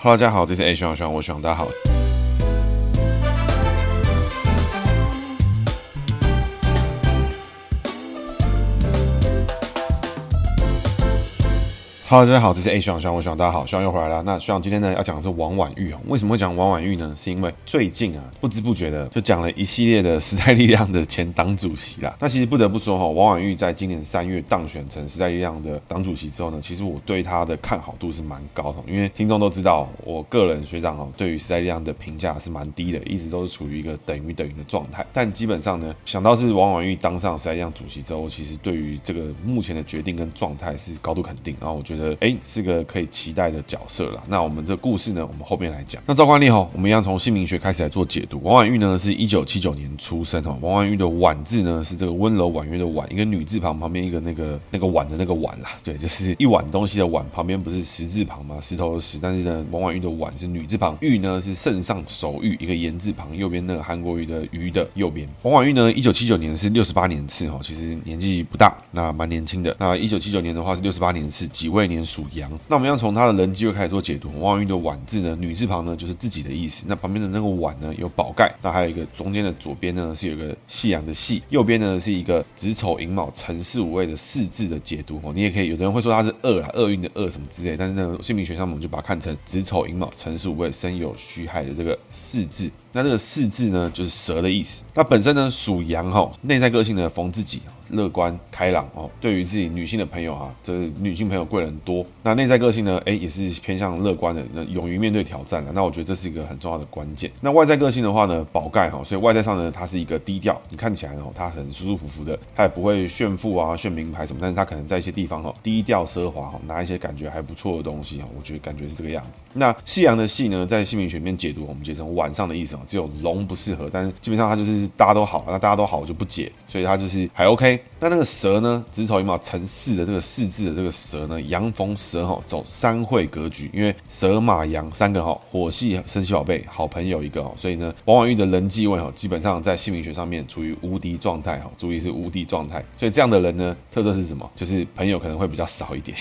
Hello，大家好，这是 H 王，希望我希望大家好。Hello，大家好，这是 A 徐朗徐朗，我徐朗，大家好，徐朗又回来了。那徐朗今天呢要讲的是王婉玉哦。为什么会讲王婉玉呢？是因为最近啊，不知不觉的就讲了一系列的时代力量的前党主席啦。那其实不得不说哈，王婉玉在今年三月当选成时代力量的党主席之后呢，其实我对他的看好度是蛮高的。因为听众都知道，我个人学长哦，对于时代力量的评价是蛮低的，一直都是处于一个等于等于的状态。但基本上呢，想到是王婉玉当上时代力量主席之后，其实对于这个目前的决定跟状态是高度肯定。然后我觉得。哎，是个可以期待的角色了。那我们这故事呢，我们后面来讲。那照惯例哈，我们一样从姓名学开始来做解读。王婉玉呢，是一九七九年出生哈。王婉玉的婉字呢，是这个温柔婉约的婉，一个女字旁旁边一个那个那个碗的那个碗啦。对，就是一碗东西的碗，旁边不是石字旁吗？石头的石。但是呢，王婉玉的婉是女字旁，玉呢是圣上手玉，一个言字旁，右边那个韩国瑜的瑜的右边。王婉玉呢，一九七九年是六十八年次哈，其实年纪不大，那蛮年轻的。那一九七九年的话是六十八年次，几位年属羊，那我们要从他的人机会开始做解读。王婉諭的晚字呢，女字旁呢就是自己的意思。那旁边的那个晚呢有宝盖，那还有一个中间的左边呢是有个夕阳的夕，右边呢是一个子丑寅卯辰巳午未的四字的解读哦。你也可以，有的人会说它是厄啊，厄运的厄什么之类，但是呢，姓名学上我们就把它看成子丑寅卯辰巳午未申酉戌亥的这个四字。那这个四字呢，就是蛇的意思。那本身呢属羊哈，内在个性呢逢自己。乐观开朗哦，对于自己女性的朋友啊，这是女性朋友贵人多。那内在个性呢，哎，也是偏向乐观的，那勇于面对挑战的。那我觉得这是一个很重要的关键。那外在个性的话呢，宝盖哈，所以外在上呢，它是一个低调，你看起来哦，它很舒舒服服的，它也不会炫富啊、炫名牌什么，但是它可能在一些地方哈，低调奢华哈，拿一些感觉还不错的东西哈，我觉得感觉是这个样子。那夕阳的夕呢，在姓名学里面解读，我们解成晚上的意思哦，只有龙不适合，但是基本上它就是大家都好，那大家都好我就不解，所以它就是还 OK。那那个蛇。呢，子丑寅卯辰巳的这个巳字的这个蛇呢，阳逢蛇哈，走三会格局，因为蛇马羊三个哈，火系生肖宝贝好朋友一个哦，所以呢，王婉諭的人际位哈，基本上在姓名学上面处于无敌状态哈，注意是无敌状态，所以这样的人呢，特色是什么？就是朋友可能会比较少一点。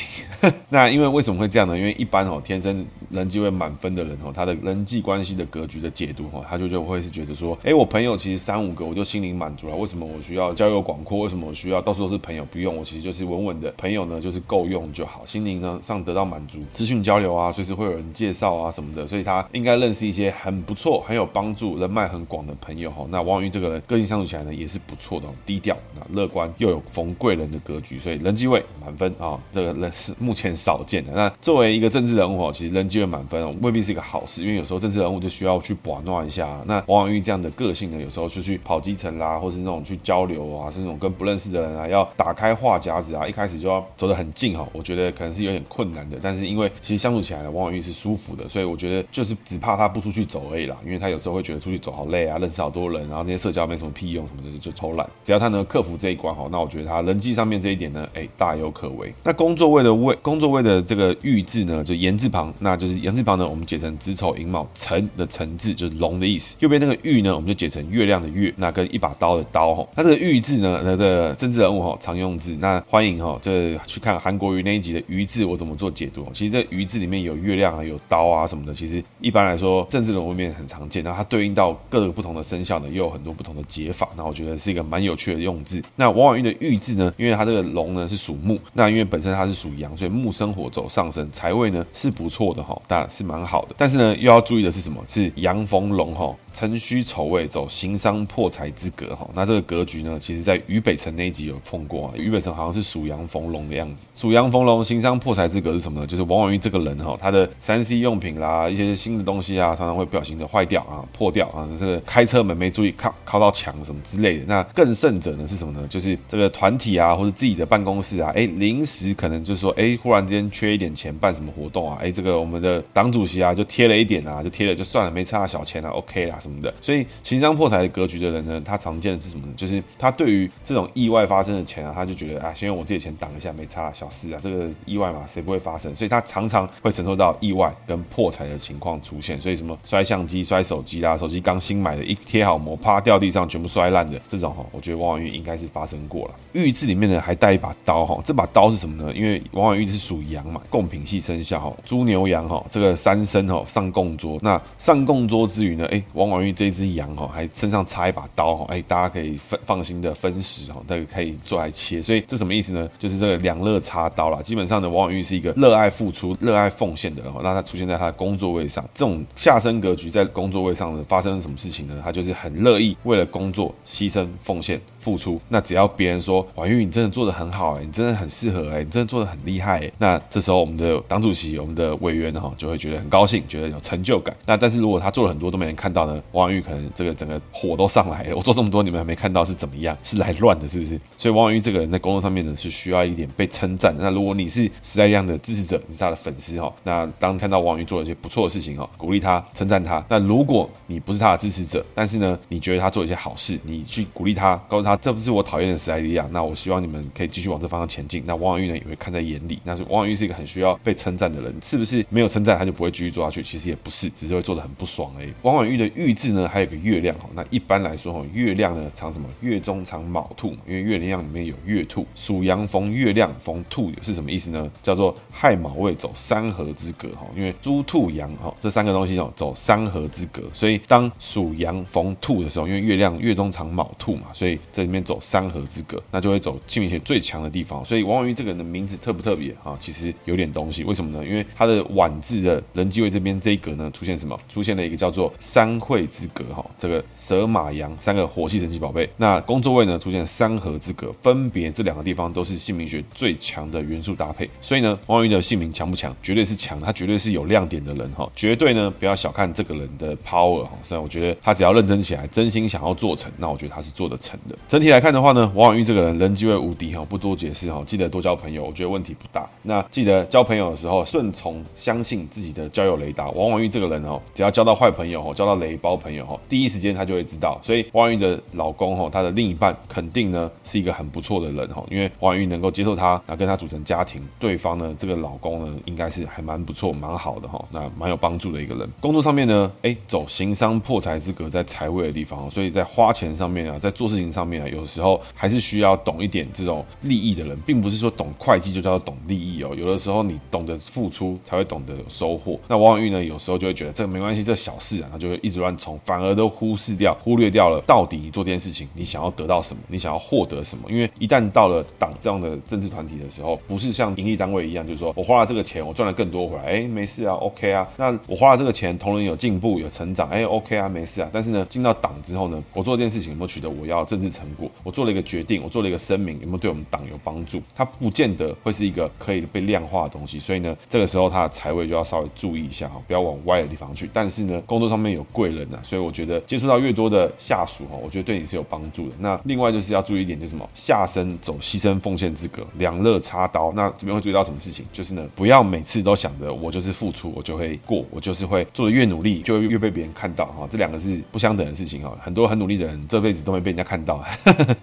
那因为为什么会这样呢？因为一般哦，天生人际位满分的人哦，他的人际关系的格局的解读哈，他就就会是觉得说，哎，我朋友其实三五个我就心灵满足了，为什么我需要交友广阔？为什么我需要到处都是？朋友不用，我其实就是稳稳的朋友呢，就是够用就好，心灵呢上得到满足，资讯交流啊，随时会有人介绍啊什么的，所以他应该认识一些很不错、很有帮助、人脉很广的朋友哈。那王婉諭这个人个性相处起来呢也是不错的，低调、乐观又有逢贵人的格局，所以人际位满分啊，这个人是目前少见的。那作为一个政治人物哦，其实人际位满分未必是一个好事，因为有时候政治人物就需要去把闹一下。那王婉諭这样的个性呢，有时候就去跑基层啦，或是那种去交流啊，是那种跟不认识的人啊要。打开话匣子啊，一开始就要走得很近哈，我觉得可能是有点困难的。但是因为其实相处起来呢，王婉諭是舒服的，所以我觉得就是只怕他不出去走而已啦。因为他有时候会觉得出去走好累啊，认识好多人，然后这些社交没什么屁用什么的，就偷懒。只要他能克服这一关哈，那我觉得他人际上面这一点呢，哎，大有可为。那工作位的位，工作位的这个玉字呢，就言字旁，那就是言字旁呢，我们解成子丑寅卯辰的辰字，就是龙的意思。右边那个玉呢，我们就解成月亮的月，那跟一把刀的刀哈。那这个玉字呢，那这政治人物哈。常用字，那欢迎哈，这去看韩国瑜那一集的瑜字，我怎么做解读？其实这瑜字里面有月亮啊，有刀啊什么的，其实一般来说政治人物面很常见。那它对应到各个不同的生肖呢，又有很多不同的解法。那我觉得是一个蛮有趣的用字。那王婉玉的玉字呢，因为它这个龙呢是属木，那因为本身它是属阳，所以木生火走上升，财位呢是不错的哈，当然是蛮好的。但是呢，又要注意的是什么？是阳逢龙哈。辰戌丑未走行商破财之格哈，那这个格局呢，其实在渝北辰那一集有碰过啊。渝北辰好像是属羊逢龙的样子，属羊逢龙行商破财之格是什么呢？就是往往于这个人哈，他的三 C 用品啦，一些新的东西啊，常常会不小心的坏掉啊、破掉啊，这个开车门没注意靠靠到墙什么之类的。那更甚者呢是什么呢？就是这个团体啊，或者自己的办公室啊，哎，临时可能就是说，哎，忽然之间缺一点钱办什么活动啊，哎，这个我们的党主席啊就贴了一点啊，就贴了就算了，没差小钱啊。OK 啦什么的。所以行商破财的格局的人呢，他常见的是什么呢？就是他对于这种意外发生的钱啊，他就觉得啊，先用我自己的钱挡一下，没差，小事啊，这个意外嘛，谁不会发生？所以他常常会承受到意外跟破财的情况出现。所以什么摔相机、摔手机啦，手机刚新买的，一贴好膜，啪掉地上，全部摔烂的这种哈，我觉得王婉玉应该是发生过了。玉字里面呢还带一把刀哈，这把刀是什么呢？因为王婉玉是属羊嘛，贡品系生肖哈，猪牛羊哈，这个三牲哈上供桌。那上供桌之余呢，哎，王婉玉这只羊哈还身上插一把刀哈，哎，大家可以分放心的分食哈，那个可以做来切。所以这什么意思呢？就是这个两肋插刀啦。基本上呢，王婉玉是一个热爱付出、热爱奉献的人哈。那他出现在他的工作位上，这种下身格局在工作位上呢发生了什么事情呢？他就是很乐意为了工作牺牲奉献。付出，那只要别人说婉玉，你真的做得很好哎，你真的很适合哎，你真的做得很厉害哎，那这时候我们的党主席、我们的委员哈就会觉得很高兴，觉得有成就感。那但是如果他做了很多都没人看到呢，王婉玉可能这个整个火都上来了。我做这么多你们还没看到是怎么样？是来乱的，是不是？所以王婉玉这个人在工作上面呢是需要一点被称赞。那如果你是时代力量的支持者，你是他的粉丝哈，那当看到王玉做了一些不错的事情哈，鼓励他、称赞他。那如果你不是他的支持者，但是呢你觉得他做一些好事，你去鼓励他，告诉他这不是我讨厌的。时代力量，那我希望你们可以继续往这方向前进。那王婉玉呢，也会看在眼里。那是王婉玉是一个很需要被称赞的人，是不是没有称赞他就不会继续做下去？其实也不是，只是会做得很不爽而已。王婉玉的玉字呢，还有个月亮哈。那一般来说哈，月亮呢藏什么？月中藏卯兔，因为月亮里面有月兔，属羊逢月亮逢兔是什么意思呢？叫做亥卯未走三合之格哈。因为猪兔羊哈这三个东西哦走三合之格，所以当属羊逢兔的时候，因为月亮月中藏卯兔嘛，所以在里面走三合。资格，那就会走姓名学最强的地方，所以王婉玉这个人的名字特不特别啊？其实有点东西，为什么呢？因为他的晚字的人机位这边这一格呢，出现什么？出现了一个叫做三会之格哈，这个蛇马羊三个火系神奇宝贝。那工作位呢，出现三合之格，分别这两个地方都是姓名学最强的元素搭配。所以呢，王婉玉的姓名强不强？绝对是强，他绝对是有亮点的人哈，绝对呢不要小看这个人的 power 哈。虽然我觉得他只要认真起来，真心想要做成，那我觉得他是做得成的。整体来看的话呢，王婉玉这个人人机会无敌哈，不多解释哈，记得多交朋友，我觉得问题不大。那记得交朋友的时候，顺从相信自己的交友雷达。王婉玉这个人哦，只要交到坏朋友哦，交到雷包朋友哦，第一时间他就会知道。所以王婉玉的老公哦，他的另一半肯定呢是一个很不错的人哈，因为王婉玉能够接受他，那跟他组成家庭，对方呢这个老公呢应该是还蛮不错、蛮好的哈，那蛮有帮助的一个人。工作上面呢，哎，走行商破财之格在财位的地方，所以在花钱上面啊，在做事情上面啊，有时候还是需要。懂一点这种利益的人，并不是说懂会计就叫做懂利益哦。有的时候你懂得付出，才会懂得有收获。那王婉玉呢，有时候就会觉得这个没关系，这小事啊，他就会一直乱冲，反而都忽视掉、忽略掉了到底你做这件事情，你想要得到什么，你想要获得什么。因为一旦到了党这样的政治团体的时候，不是像盈利单位一样，就是说我花了这个钱，我赚了更多回来，哎，没事啊，OK 啊。那我花了这个钱，同仁有进步、有成长，哎，OK 啊，没事啊。但是呢，进到党之后呢，我做这件事情有没有取得我要政治成果？我做了一个决定，我做了一个声明，有没有对我们党有帮助？它不见得会是一个可以被量化的东西，所以呢，这个时候他的财位就要稍微注意一下哈，不要往歪的地方去。但是呢，工作上面有贵人呐，所以我觉得接触到越多的下属哈，我觉得对你是有帮助的。那另外就是要注意一点，就是什么下身走牺牲奉献之格，两肋插刀。那这边会注意到什么事情？就是呢，不要每次都想着我就是付出，我就会过，我就是会做的越努力，就越被别人看到哈。这两个是不相等的事情哈。很多很努力的人，这辈子都没被人家看到。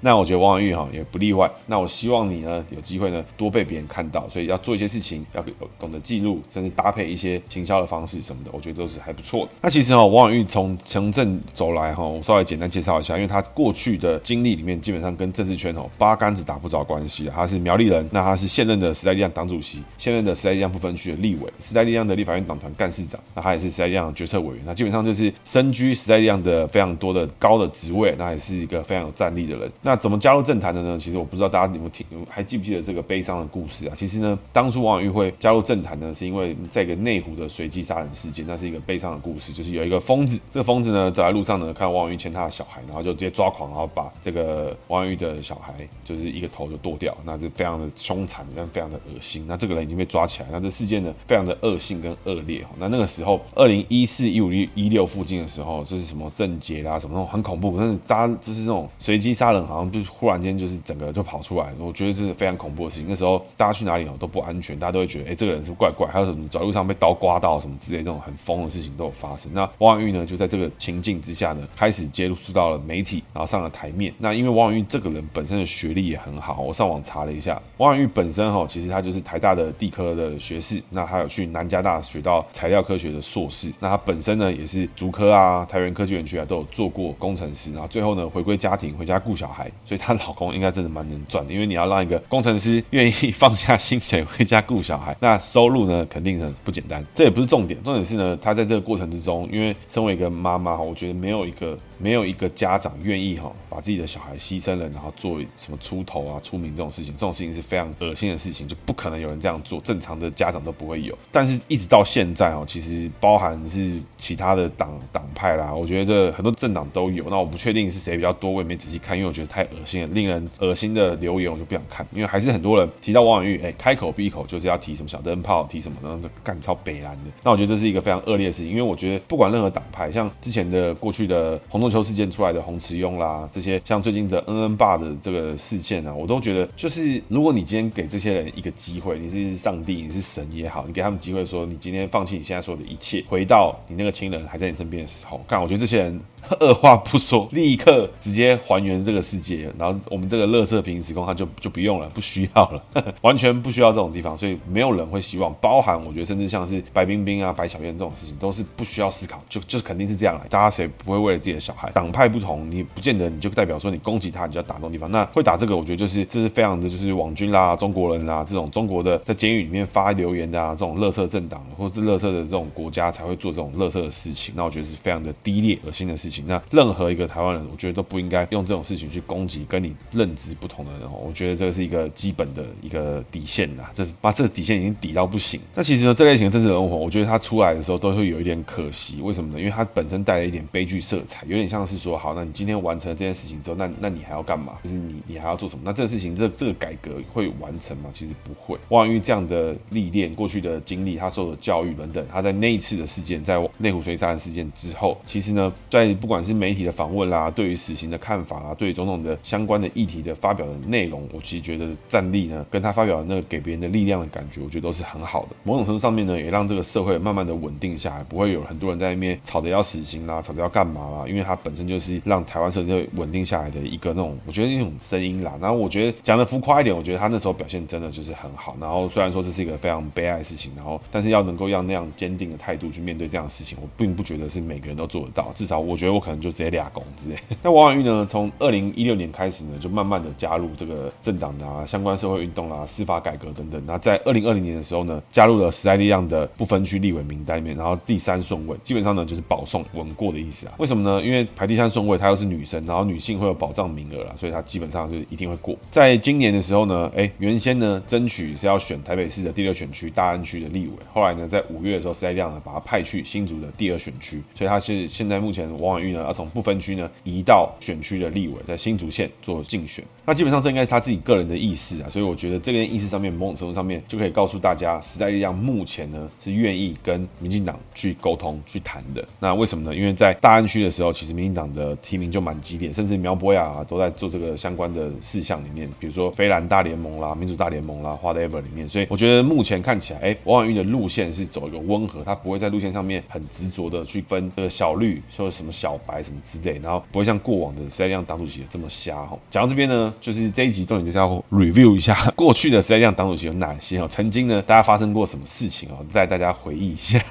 那我觉得王婉玉哈也不例外。那我希望你呢有机会呢多被别人看到，所以要做一些事情，要懂得记录，甚至搭配一些行销的方式什么的，我觉得都是还不错的。那其实哈，王婉玉从从政走来哈，我稍微简单介绍一下，因为他过去的经历里面基本上跟政治圈哦八竿子打不着关系。他是苗栗人，那他是现任的时代力量党主席，现任的时代力量不分区的立委，时代力量的立法院党团干事长，那他也是时代力量的决策委员，那基本上就是身居时代力量的非常多的高的职位，那也是一个非常有战力的人。那怎么加入政坛的呢？其实我不知道大家有没有听。还记不记得这个悲伤的故事啊？其实呢，当初王婉玉会加入政坛呢，是因为在一个内湖的随机杀人事件，那是一个悲伤的故事。就是有一个疯子，这个疯子呢走在路上呢，看到王婉玉牵他的小孩，然后就直接抓狂，然后把这个王婉玉的小孩就是一个头就剁掉，那是非常的凶残，但非常的恶心。那这个人已经被抓起来，那这事件呢非常的恶性跟恶劣。那那个时候，二零一四一五一六附近的时候，就是什么郑捷啦，什么那种很恐怖，但是大家就是那种随机杀人，好像就忽然间就是整个就跑出来，我觉得是非常恐怖的事情。那时候大家去哪里哦都不安全，大家都会觉得，哎，这个人是不是怪怪？还有什么走在路上被刀刮到什么之类，那种很疯的事情都有发生。那王婉玉呢，就在这个情境之下呢，开始接触到了媒体，然后上了台面。那因为王婉玉这个人本身的学历也很好，我上网查了一下，王婉玉本身哈，其实他就是台大的地科的学士，那他有去南加大学到材料科学的硕士。那他本身呢，也是竹科啊、台元科技园区啊都有做过工程师，然后最后呢，回归家庭，回家顾小孩。所以她老公应该真的蛮能赚的，因为你要让一个工程师愿意放下薪水回家顾小孩，那收入呢，肯定很不简单。这也不是重点，重点是呢，她在这个过程之中，因为身为一个妈妈，我觉得没有一个。没有一个家长愿意哈把自己的小孩牺牲了，然后做什么出头啊、出名这种事情，这种事情是非常恶心的事情，就不可能有人这样做，正常的家长都不会有。但是，一直到现在哦，其实包含是其他的党党派啦，我觉得这很多政党都有。那我不确定是谁比较多，我也没仔细看，因为我觉得太恶心了，令人恶心的留言我就不想看。因为还是很多人提到王婉玉，哎，开口闭口就是要提什么小灯泡，提什么，然后就干超北蓝的。那我觉得这是一个非常恶劣的事情，因为我觉得不管任何党派，像之前的过去的洪中秋事件出来的。洪慈庸啦，这些像最近的恩恩爸的这个事件啊，我都觉得就是，如果你今天给这些人一个机会，你是上帝，你是神也好，你给他们机会说，你今天放弃你现在所有的一切，回到你那个亲人还在你身边的时候，看，我觉得这些人。二话不说，立刻直接还原这个世界，然后我们这个乐色平时空，它就就不用了，不需要了，呵呵，完全不需要这种地方，所以没有人会希望。包含我觉得，甚至像是白冰冰啊、白小燕这种事情，都是不需要思考，就就是肯定是这样来。大家谁不会为了自己的小孩？党派不同，你不见得你就代表说你攻击他，你就要打这种地方。那会打这个，我觉得就是这是非常的就是网军啦、中国人啦这种中国的在监狱里面发留言的啊，这种乐色政党或者是乐色的这种国家才会做这种乐色的事情。那我觉得是非常的低劣、恶心的事情。那任何。一个台湾人，我觉得都不应该用这种事情去攻击跟你认知不同的人。我觉得这是一个基本的一个底线呐，这把这个底线已经抵到不行。那其实呢，这类型的政治人物，我觉得他出来的时候都会有一点可惜。为什么呢？因为他本身带了一点悲剧色彩，有点像是说，好，那你今天完成了这件事情之后，那那你还要干嘛？就是你你还要做什么？那这个事情，这这个改革会完成吗？其实不会。王婉諭这样的历练、过去的经历、他受的教育等等，他在那一次的事件，在内湖水杀人事件之后，其实呢，在不管是媒体的访问啦，对于死刑的看法啦，对于种种的相关的议题的发表的内容，我其实觉得战力呢，跟他发表的那个给别人的力量的感觉，我觉得都是很好的。某种程度上面呢，也让这个社会慢慢的稳定下来，不会有很多人在那边吵着要死刑啦，吵着要干嘛啦，因为他本身就是让台湾社会稳定下来的一个那种，我觉得那种声音啦。然后我觉得讲的浮夸一点，我觉得他那时候表现真的就是很好。然后虽然说这是一个非常悲哀的事情，然后但是要能够让那样坚定的态度去面对这样的事情，我并不觉得是每个人都做得到。至少我觉得我可能就直接俩拱之类。那王婉玉呢？从二零一六年开始呢，就慢慢的加入这个政党啊、相关社会运动啦、啊、司法改革等等。那在二零二零年的时候呢，加入了时代力量的不分区立委名单里面，然后第三顺位，基本上呢就是保送稳过的意思啊。为什么呢？因为排第三顺位，她又是女生，然后女性会有保障名额啦，所以她基本上是一定会过。在今年的时候呢，哎，原先呢争取是要选台北市的第六选区大安区的立委，后来呢在五月的时候，时代力量呢把他派去新竹的第二选区，所以他是现在目前王婉諭呢要从不分区呢移到选区的立委，在新竹县做竞选，那基本上这应该是他自己个人的意思啊，所以我觉得这个意思上面，某种程度上面就可以告诉大家，时代力量目前呢是愿意跟民进党去沟通去谈的。那为什么呢？因为在大安区的时候，其实民进党的提名就蛮激烈，甚至苗博雅都在做这个相关的事项里面，比如说非蓝大联盟啦、民主大联盟啦、whatever 里面。所以我觉得目前看起来，哎，王婉玉的路线是走一个温和，他不会在路线上面很执着的去分这个小绿说什么小白什么之类，然后不会像过往的时代力量党主席这么瞎吼。讲到这边呢，就是这一集重点就是要 review 一下 过去的时代力量党主席有哪些哦，曾经呢大家发生过什么事情哦，带大家回忆一下。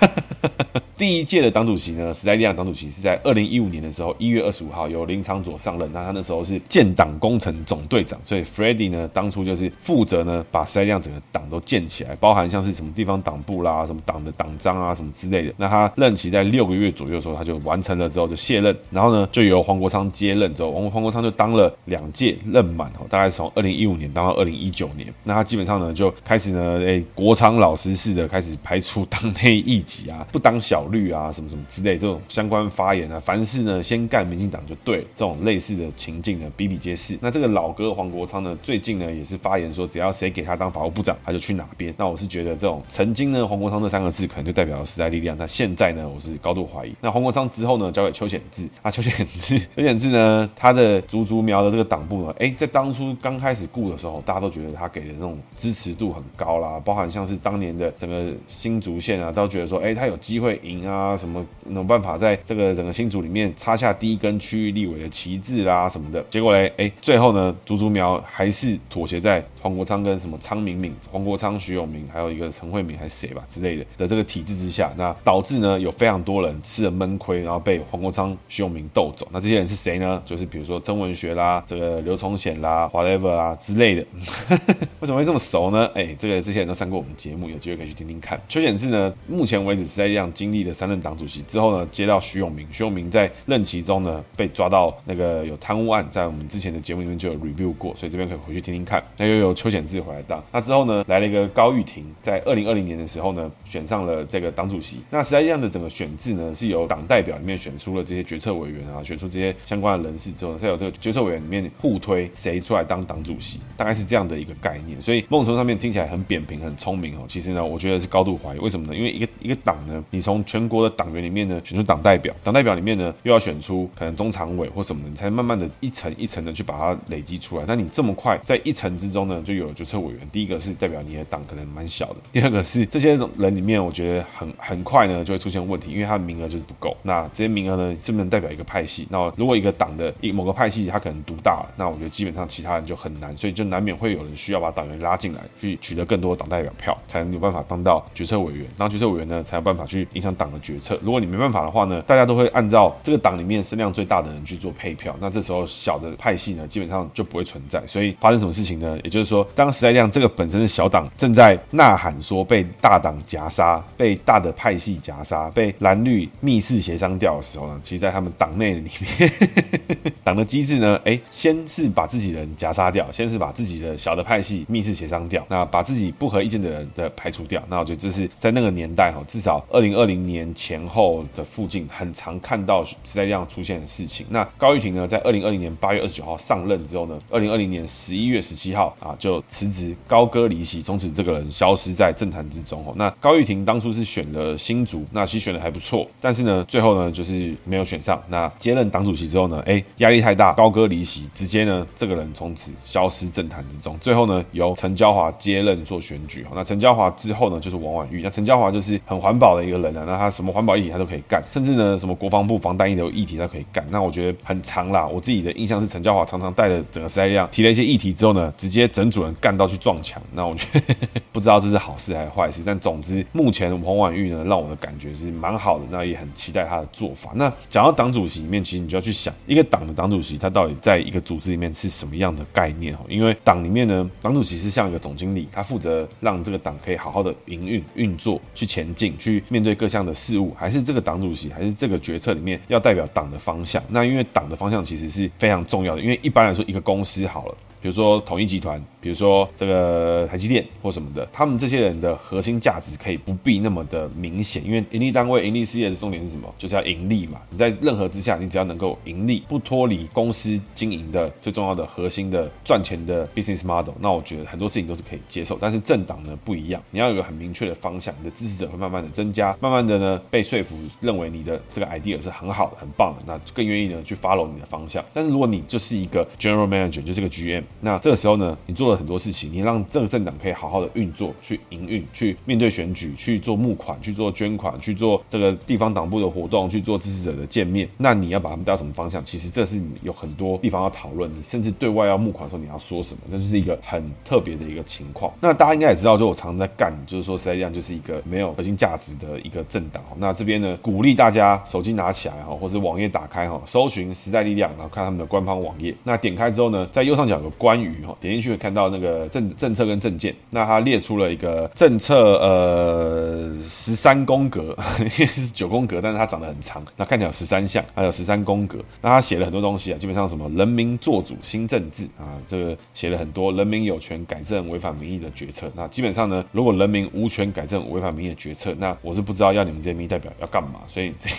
第一届的党主席呢，时代力量党主席是在二零一五年的时候，一月二十五号由林昌佐上任。那他那时候是建党工程总队长，所以 Freddy 呢当初就是负责呢把时代力量整个党都建起来，包含像是什么地方党部啦、什么党的党章啊什么之类的。那他任期在六个月左右的时候，他就完成了之后就卸任，然后呢就由黄国昌接任之后，黄黄国昌就当了两届任满哦，大概从二零一五年当到二零一九年。那他基本上呢就开始呢，哎、国昌老师似的开始排除党内异己啊，不当小。绿啊，什么什么之类这种相关发言啊，凡事呢先干民进党就对，这种类似的情境呢比比皆是。那这个老哥黄国昌呢，最近呢也是发言说，只要谁给他当法务部长，他就去哪边。那我是觉得这种曾经呢黄国昌这三个字可能就代表了时代力量，但现在呢我是高度怀疑。那黄国昌之后呢交给邱显志啊，邱显志，邱显志呢他的竹竹苗的这个党部呢，哎，在当初刚开始雇的时候，大家都觉得他给的那种支持度很高啦，包含像是当年的整个新竹县啊，都觉得说，哎，他有机会。会赢啊，什么有办法在这个整个新组里面插下第一根区域立委的旗帜啦什么的。结果嘞，哎，最后呢，竹竹苗还是妥协在黄国昌跟什么昌明敏、黄国昌、徐永明，还有一个陈慧敏还是谁吧之类的的这个体制之下，那导致呢有非常多人吃了闷亏，然后被黄国昌、徐永明斗走。那这些人是谁呢？就是比如说曾文学啦，这个刘崇显啦，whatever 啦之类的。为什么会这么熟呢？哎，这个这些人都上过我们节目，有机会可以去听听看。邱显志呢，目前为止是在这样经历了三任党主席之后呢，接到徐永明，徐永明在任期中呢被抓到那个有贪污案，在我们之前的节目里面就有 review 过，所以这边可以回去听听看。那又有邱显志回来当，那之后呢来了一个高玉婷，在二零二零年的时候呢选上了这个党主席。那实际上的整个选制呢是由党代表里面选出了这些决策委员啊，选出这些相关的人士之后呢，再有这个决策委员里面互推谁出来当党主席，大概是这样的一个概念。所以某种程度上面听起来很扁平、很聪明哦，其实呢，我觉得是高度怀疑。为什么呢？因为一个一个党呢，你从从全国的党员里面呢选出党代表，党代表里面呢又要选出可能中常委或什么的，你才慢慢的一层一层的去把它累积出来。那你这么快在一层之中呢就有了决策委员，第一个是代表你的党可能蛮小的，第二个是这些人里面，我觉得很很快呢就会出现问题，因为他的名额就是不够。那这些名额呢，是不能代表一个派系？那如果一个党的一某个派系他可能独大了，那我觉得基本上其他人就很难，所以就难免会有人需要把党员拉进来，去取得更多的党代表票，才能有办法当到决策委员。当决策委员呢，才有办法去影响党的决策。如果你没办法的话呢，大家都会按照这个党里面声量最大的人去做配票，那这时候小的派系呢，基本上就不会存在。所以发生什么事情呢？也就是说，当时代亮这个本身是小党，正在呐喊说被大党夹杀、被大的派系夹杀、被蓝绿密室协商掉的时候呢，其实，在他们党内里面，党的机制呢，哎，先是把自己人夹杀掉，先是把自己的小的派系密室协商掉，那把自己不合意见的人的排除掉。那我觉得这是在那个年代哈，至少二零二二零年前后的附近，很常看到时代力量出现的事情。那高玉婷呢，在二零二零年八月二十九号上任之后呢，二零二零年十一月十七号啊就辞职高歌离席，从此这个人消失在政坛之中。那高玉婷当初是选了新竹，那其实选的还不错，但是呢，最后呢就是没有选上。那接任党主席之后呢，哎，压力太大，高歌离席，直接呢这个人从此消失政坛之中。最后呢，由陈娇华接任做选举。那陈娇华之后呢，就是王婉玉。那陈娇华就是很环保的一个人那他什么环保议题他都可以干，甚至呢什么国防部防弹衣的议题他可以干。那我觉得很长啦，我自己的印象是陈教华常常带着整个时代力量提了一些议题之后呢，直接整组人干到去撞墙。那我觉得不知道这是好事还是坏事，但总之目前王婉玉呢，让我的感觉是蛮好的，那也很期待他的做法。那讲到党主席里面，其实你就要去想一个党的党主席他到底在一个组织里面是什么样的概念哦，因为党里面呢，党主席是像一个总经理，他负责让这个党可以好好的营运运作，去前进，去面对各项的事务，还是这个党主席，还是这个决策里面要代表党的方向？那因为党的方向其实是非常重要的，因为一般来说，一个公司好了。比如说统一集团，比如说这个台积电或什么的，他们这些人的核心价值可以不必那么的明显，因为盈利单位、盈利事业的重点是什么？就是要盈利嘛。你在任何之下，你只要能够盈利，不脱离公司经营的最重要的核心的赚钱的 business model，那我觉得很多事情都是可以接受。但是政党呢不一样，你要有个很明确的方向，你的支持者会慢慢的增加，慢慢的呢被说服，认为你的这个 idea 是很好的、很棒的，那更愿意呢去 follow 你的方向。但是如果你就是一个 general manager，就是个 GM。那这个时候呢，你做了很多事情，你让这个政党可以好好的运作，去营运，去面对选举，去做募款，去做捐款，去做这个地方党部的活动，去做支持者的见面。那你要把他们带到什么方向？其实这是你有很多地方要讨论。你甚至对外要募款的时候，你要说什么？这就是一个很特别的一个情况。那大家应该也知道，就我常常在干，就是说实在这样，就是一个没有核心价值的一个政党。那这边呢，鼓励大家手机拿起来哈，或者网页打开哈，搜寻时代力量，然后看他们的官方网页。那点开之后呢，在右上角有个关于。点进去会看到那个政政策跟政见，那他列出了一个政策，呃，十三宫格，是九宫格，但是它长得很长，那看起来有十三项，还有十三宫格。那他写了很多东西啊，基本上什么人民做主新政治啊，这个写了很多人民有权改正违反民意的决策。那基本上呢，如果人民无权改正违反民意的决策，那我是不知道要你们这些民意代表要干嘛。所以这。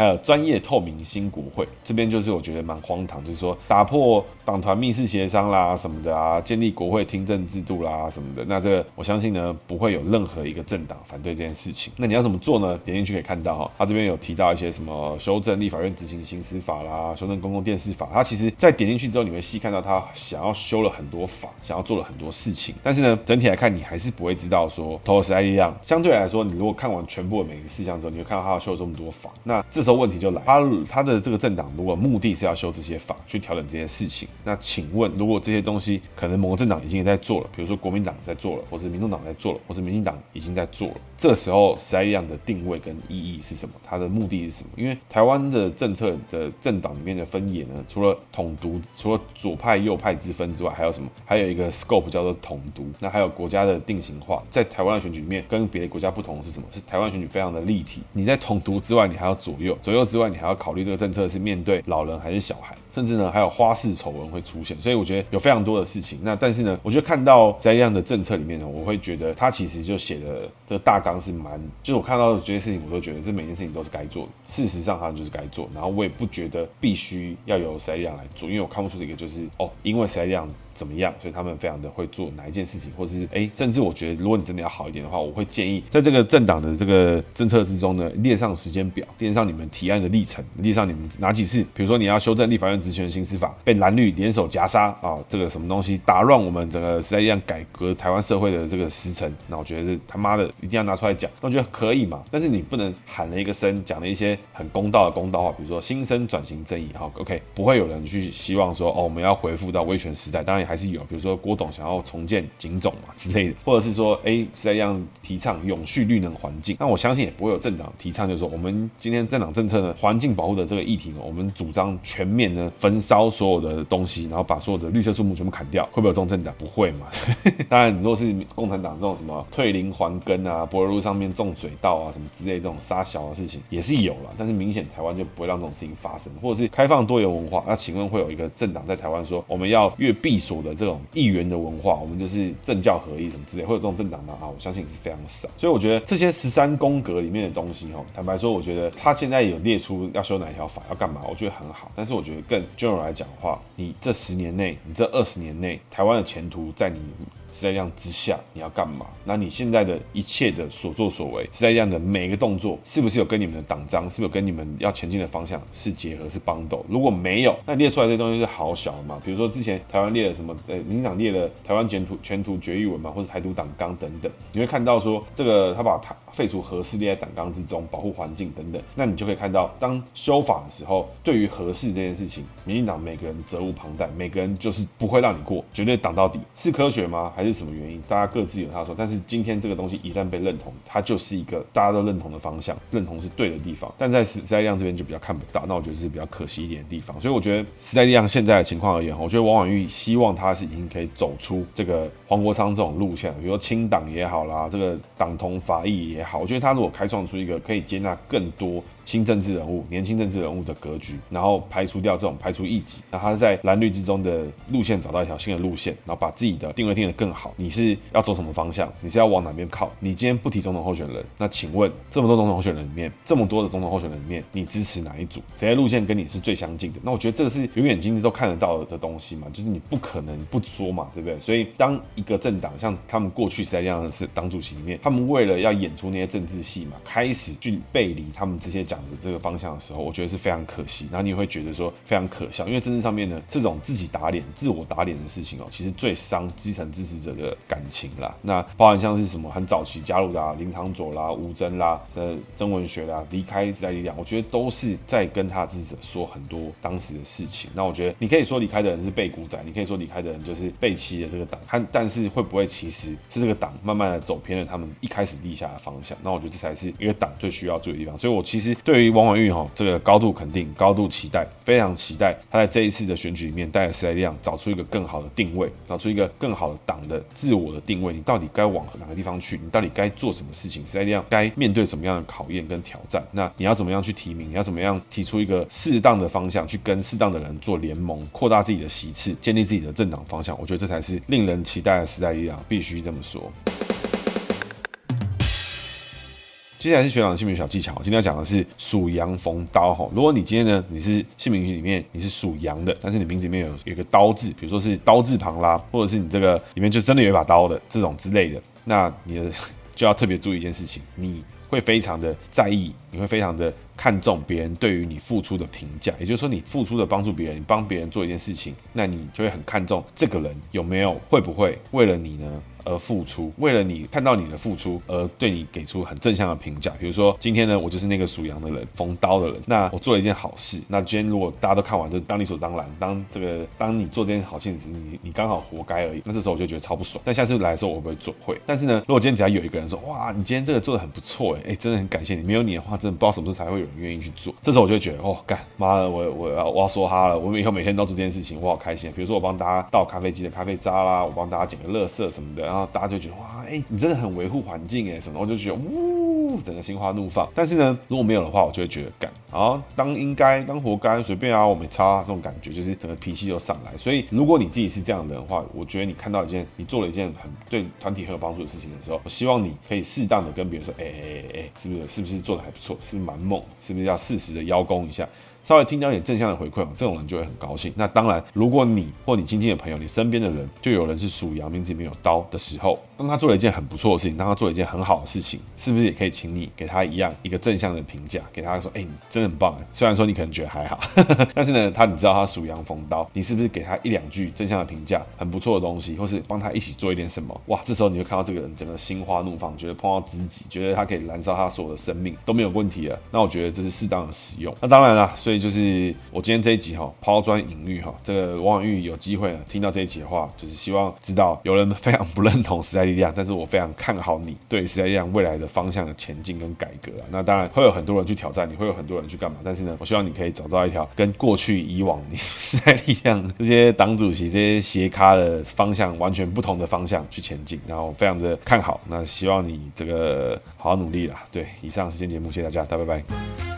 还有专业透明新国会，这边就是我觉得蛮荒唐，就是说打破党团密室协商啦什么的啊，建立国会听证制度啦什么的。那这个我相信呢，不会有任何一个政党反对这件事情。那你要怎么做呢？点进去可以看到哈，他这边有提到一些什么修正立法院执行刑司法啦，修正公共电视法。他其实在点进去之后，你会细看到他想要修了很多法，想要做了很多事情。但是呢，整体来看，你还是不会知道说投了时代力量。相对来说，你如果看完全部的每一个事项之后，你会看到他要修这么多法。那这时候问题就来，他他的这个政党如果目的是要修这些法，去调整这些事情，那请问，如果这些东西可能某个政党已经在做了，比如说国民党在做了，或是民众党在做了，或是民进党已经在做了，这时候时代力量的定位跟意义是什么？它的目的是什么？因为台湾的政策的政党里面的分野呢，除了统独，除了左派右派之分之外，还有什么？还有一个 scope 叫做统独。那还有国家的定型化，在台湾的选举里面，跟别的国家不同是什么？是台湾选举非常的立体。你在统独之外，你还要左右，左右之外，你还要考虑这个政策是面对老人还是小孩。甚至呢，还有花式丑闻会出现，所以我觉得有非常多的事情。那但是呢，我觉得看到在这样的政策里面呢，我会觉得他其实就写的这个大纲是蛮，就是我看到的这些事情，我都觉得这每件事情都是该做的。事实上，他就是该做。然后我也不觉得必须要由时代力量来做，因为我看不出一个就是哦，因为时代力量怎么样，所以他们非常的会做哪一件事情，或者是哎，甚至我觉得如果你真的要好一点的话，我会建议在这个政党的这个政策之中呢，列上时间表，列上你们提案的历程，列上你们哪几次，比如说你要修正立法院职权行使法，被蓝绿联手夹杀啊，这个什么东西打乱我们整个时代力量改革台湾社会的这个时程，那我觉得是他妈的一定要拿出来讲，那我觉得可以嘛，但是你不能喊了一个声，讲了一些很公道的公道话，比如说新生转型正义，好，OK，不会有人去希望说哦，我们要回复到威权时代，当然还是有，比如说郭董想要重建警总嘛之类的，或者是说哎，时代力量提倡永续绿能环境，那我相信也不会有政党提倡，就是说我们今天政党政策呢，环境保护的这个议题呢，我们主张全面呢焚烧所有的东西，然后把所有的绿色树木全部砍掉，会不会有这种政党？不会嘛？当然，如果是共产党这种什么退林还耕啊，柏油路上面种水稻啊，什么之类这种杀小的事情也是有了，但是明显台湾就不会让这种事情发生，或者是开放多元文化。那请问会有一个政党在台湾说我们要越闭锁的这种议员的文化，我们就是政教合一什么之类，会有这种政党吗？啊，我相信是非常少。所以我觉得这些十三宫格里面的东西，哦，坦白说，我觉得他现在有列出要修哪条法，要干嘛，我觉得很好。但是我觉得更 general 来讲的话，你这十年内，你这二十年内，台湾的前途在你。时代力量之下，你要干嘛？那你现在的一切的所作所为，时代力量的每一个动作，是不是有跟你们的党章，是不是有跟你们要前进的方向是结合，是帮斗？如果没有，那列出来这些东西是好小的嘛？比如说之前台湾列了什么？呃，民进党列了台湾全图全图决议文嘛，或者台独党纲等等，你会看到说这个他把台废除核适列在党纲之中，保护环境等等，那你就可以看到，当修法的时候，对于核适这件事情，民进党每个人责无旁贷，每个人就是不会让你过，绝对挡到底，是科学吗？还是是什么原因？大家各自有他说，但是今天这个东西一旦被认同，它就是一个大家都认同的方向，认同是对的地方。但在时代力量这边就比较看不到，那我觉得是比较可惜一点的地方。所以我觉得时代力量现在的情况而言，我觉得王婉玉希望他是已经可以走出这个黄国昌这种路线，比如说清党也好啦，这个党同伐异也好，我觉得他如果开创出一个可以接纳更多。新政治人物、年轻政治人物的格局，然后排除掉这种排除异己，那他是在蓝绿之中的路线找到一条新的路线，然后把自己的定位定得更好。你是要走什么方向？你是要往哪边靠？你今天不提总统候选人，那请问这么多总统候选人里面，这么多的总统候选人里面，你支持哪一组？谁的路线跟你是最相近的？那我觉得这个是永远眼睛都看得到的东西嘛，就是你不可能不说嘛，对不对？所以当一个政党像他们过去时代这样的是党主席里面，他们为了要演出那些政治戏嘛，开始去背离他们这些讲的。这个方向的时候，我觉得是非常可惜，然后你会觉得说非常可笑，因为政治上面呢，这种自己打脸、自我打脸的事情哦，其实最伤基层支持者的感情啦。那包含像是什么很早期加入的啊，林长佐啦、吴峥啦、呃曾文学啦，离开时代力量，我觉得都是在跟他支持者说很多当时的事情。那我觉得你可以说离开的人是被骨仔，你可以说离开的人就是被弃的这个党，但但是会不会其实是这个党慢慢的走偏了他们一开始立下的方向？那我觉得这才是一个党最需要注意的地方。所以我其实对于王婉玉哈，这个高度肯定，高度期待，非常期待他在这一次的选举里面带着时代力量找出一个更好的定位，找出一个更好的党的自我的定位。你到底该往哪个地方去？你到底该做什么事情？时代力量该面对什么样的考验跟挑战？那你要怎么样去提名？你要怎么样提出一个适当的方向，去跟适当的人做联盟，扩大自己的席次，建立自己的政党方向？我觉得这才是令人期待的时代力量，必须这么说。接下来是学长的姓名小技巧，今天要讲的是属羊逢刀哈。如果你今天呢，你是姓名里面你是属羊的，但是你名字里面有有一个刀字，比如说是刀字旁啦，或者是你这个里面就真的有一把刀的这种之类的，那你的就要特别注意一件事情，你会非常的在意，你会非常的看重别人对于你付出的评价，也就是说你付出的帮助别人，你帮别人做一件事情，那你就会很看重这个人有没有会不会为了你呢？而付出，为了你看到你的付出而对你给出很正向的评价。比如说今天呢，我就是那个属羊的人，逢刀的人。那我做了一件好事。那今天如果大家都看完，就是当理所当然，当这个当你做这件好事时，你你刚好活该而已。那这时候我就觉得超不爽。但下次来的时候我不会做？会。但是呢，如果今天只要有一个人说，哇，你今天这个做的很不错，哎，哎，真的很感谢你。没有你的话，真的不知道什么时候才会有人愿意去做。这时候我就觉得，哦，干妈的，我我要我要说他了。我们以后每天都做这件事情，我好开心。比如说我帮大家倒咖啡机的咖啡渣啦，我帮大家捡个垃圾什么的，然后大家就觉得哇。哎、你真的很维护环境哎，什么我就觉得呜，整个心花怒放。但是呢，如果没有的话，我就会觉得干啊，当应该当活该，随便啊，我没差、啊、这种感觉，就是整个脾气就上来。所以，如果你自己是这样的人的话，我觉得你看到一件你做了一件很对团体很有帮助的事情的时候，我希望你可以适当的跟别人说，哎哎哎哎，是不是是不是做的还不错，是不是蛮猛，是不是要适时的邀功一下。稍微听到一点正向的回馈，这种人就会很高兴。那当然，如果你或你亲近的朋友、你身边的人，就有人是属羊，名字里面有刀的时候，当他做了一件很不错的事情，当他做了一件很好的事情，是不是也可以请你给他一样一个正向的评价？给他说：“哎、你真的很棒。”虽然说你可能觉得还好，但是呢，他你知道他属羊逢刀，你是不是给他一两句正向的评价，很不错的东西，或是帮他一起做一点什么？哇，这时候你会看到这个人整个心花怒放，觉得碰到知己，觉得他可以燃烧他所有的生命都没有问题了。那我觉得这是适当的使用。那当然了，所以就是。我今天这一集哈抛砖引玉哈，这个王婉玉有机会听到这一集的话，就是希望知道有人非常不认同时代力量，但是我非常看好你对时代力量未来的方向的前进跟改革啊。那当然会有很多人去挑战你，会有很多人去干嘛？但是呢，我希望你可以找到一条跟过去以往你时代力量 这些党主席这些斜咖的方向完全不同的方向去前进。然后非常的看好，那希望你这个好好努力啦。对，以上时间节目，谢谢大家，大家拜拜。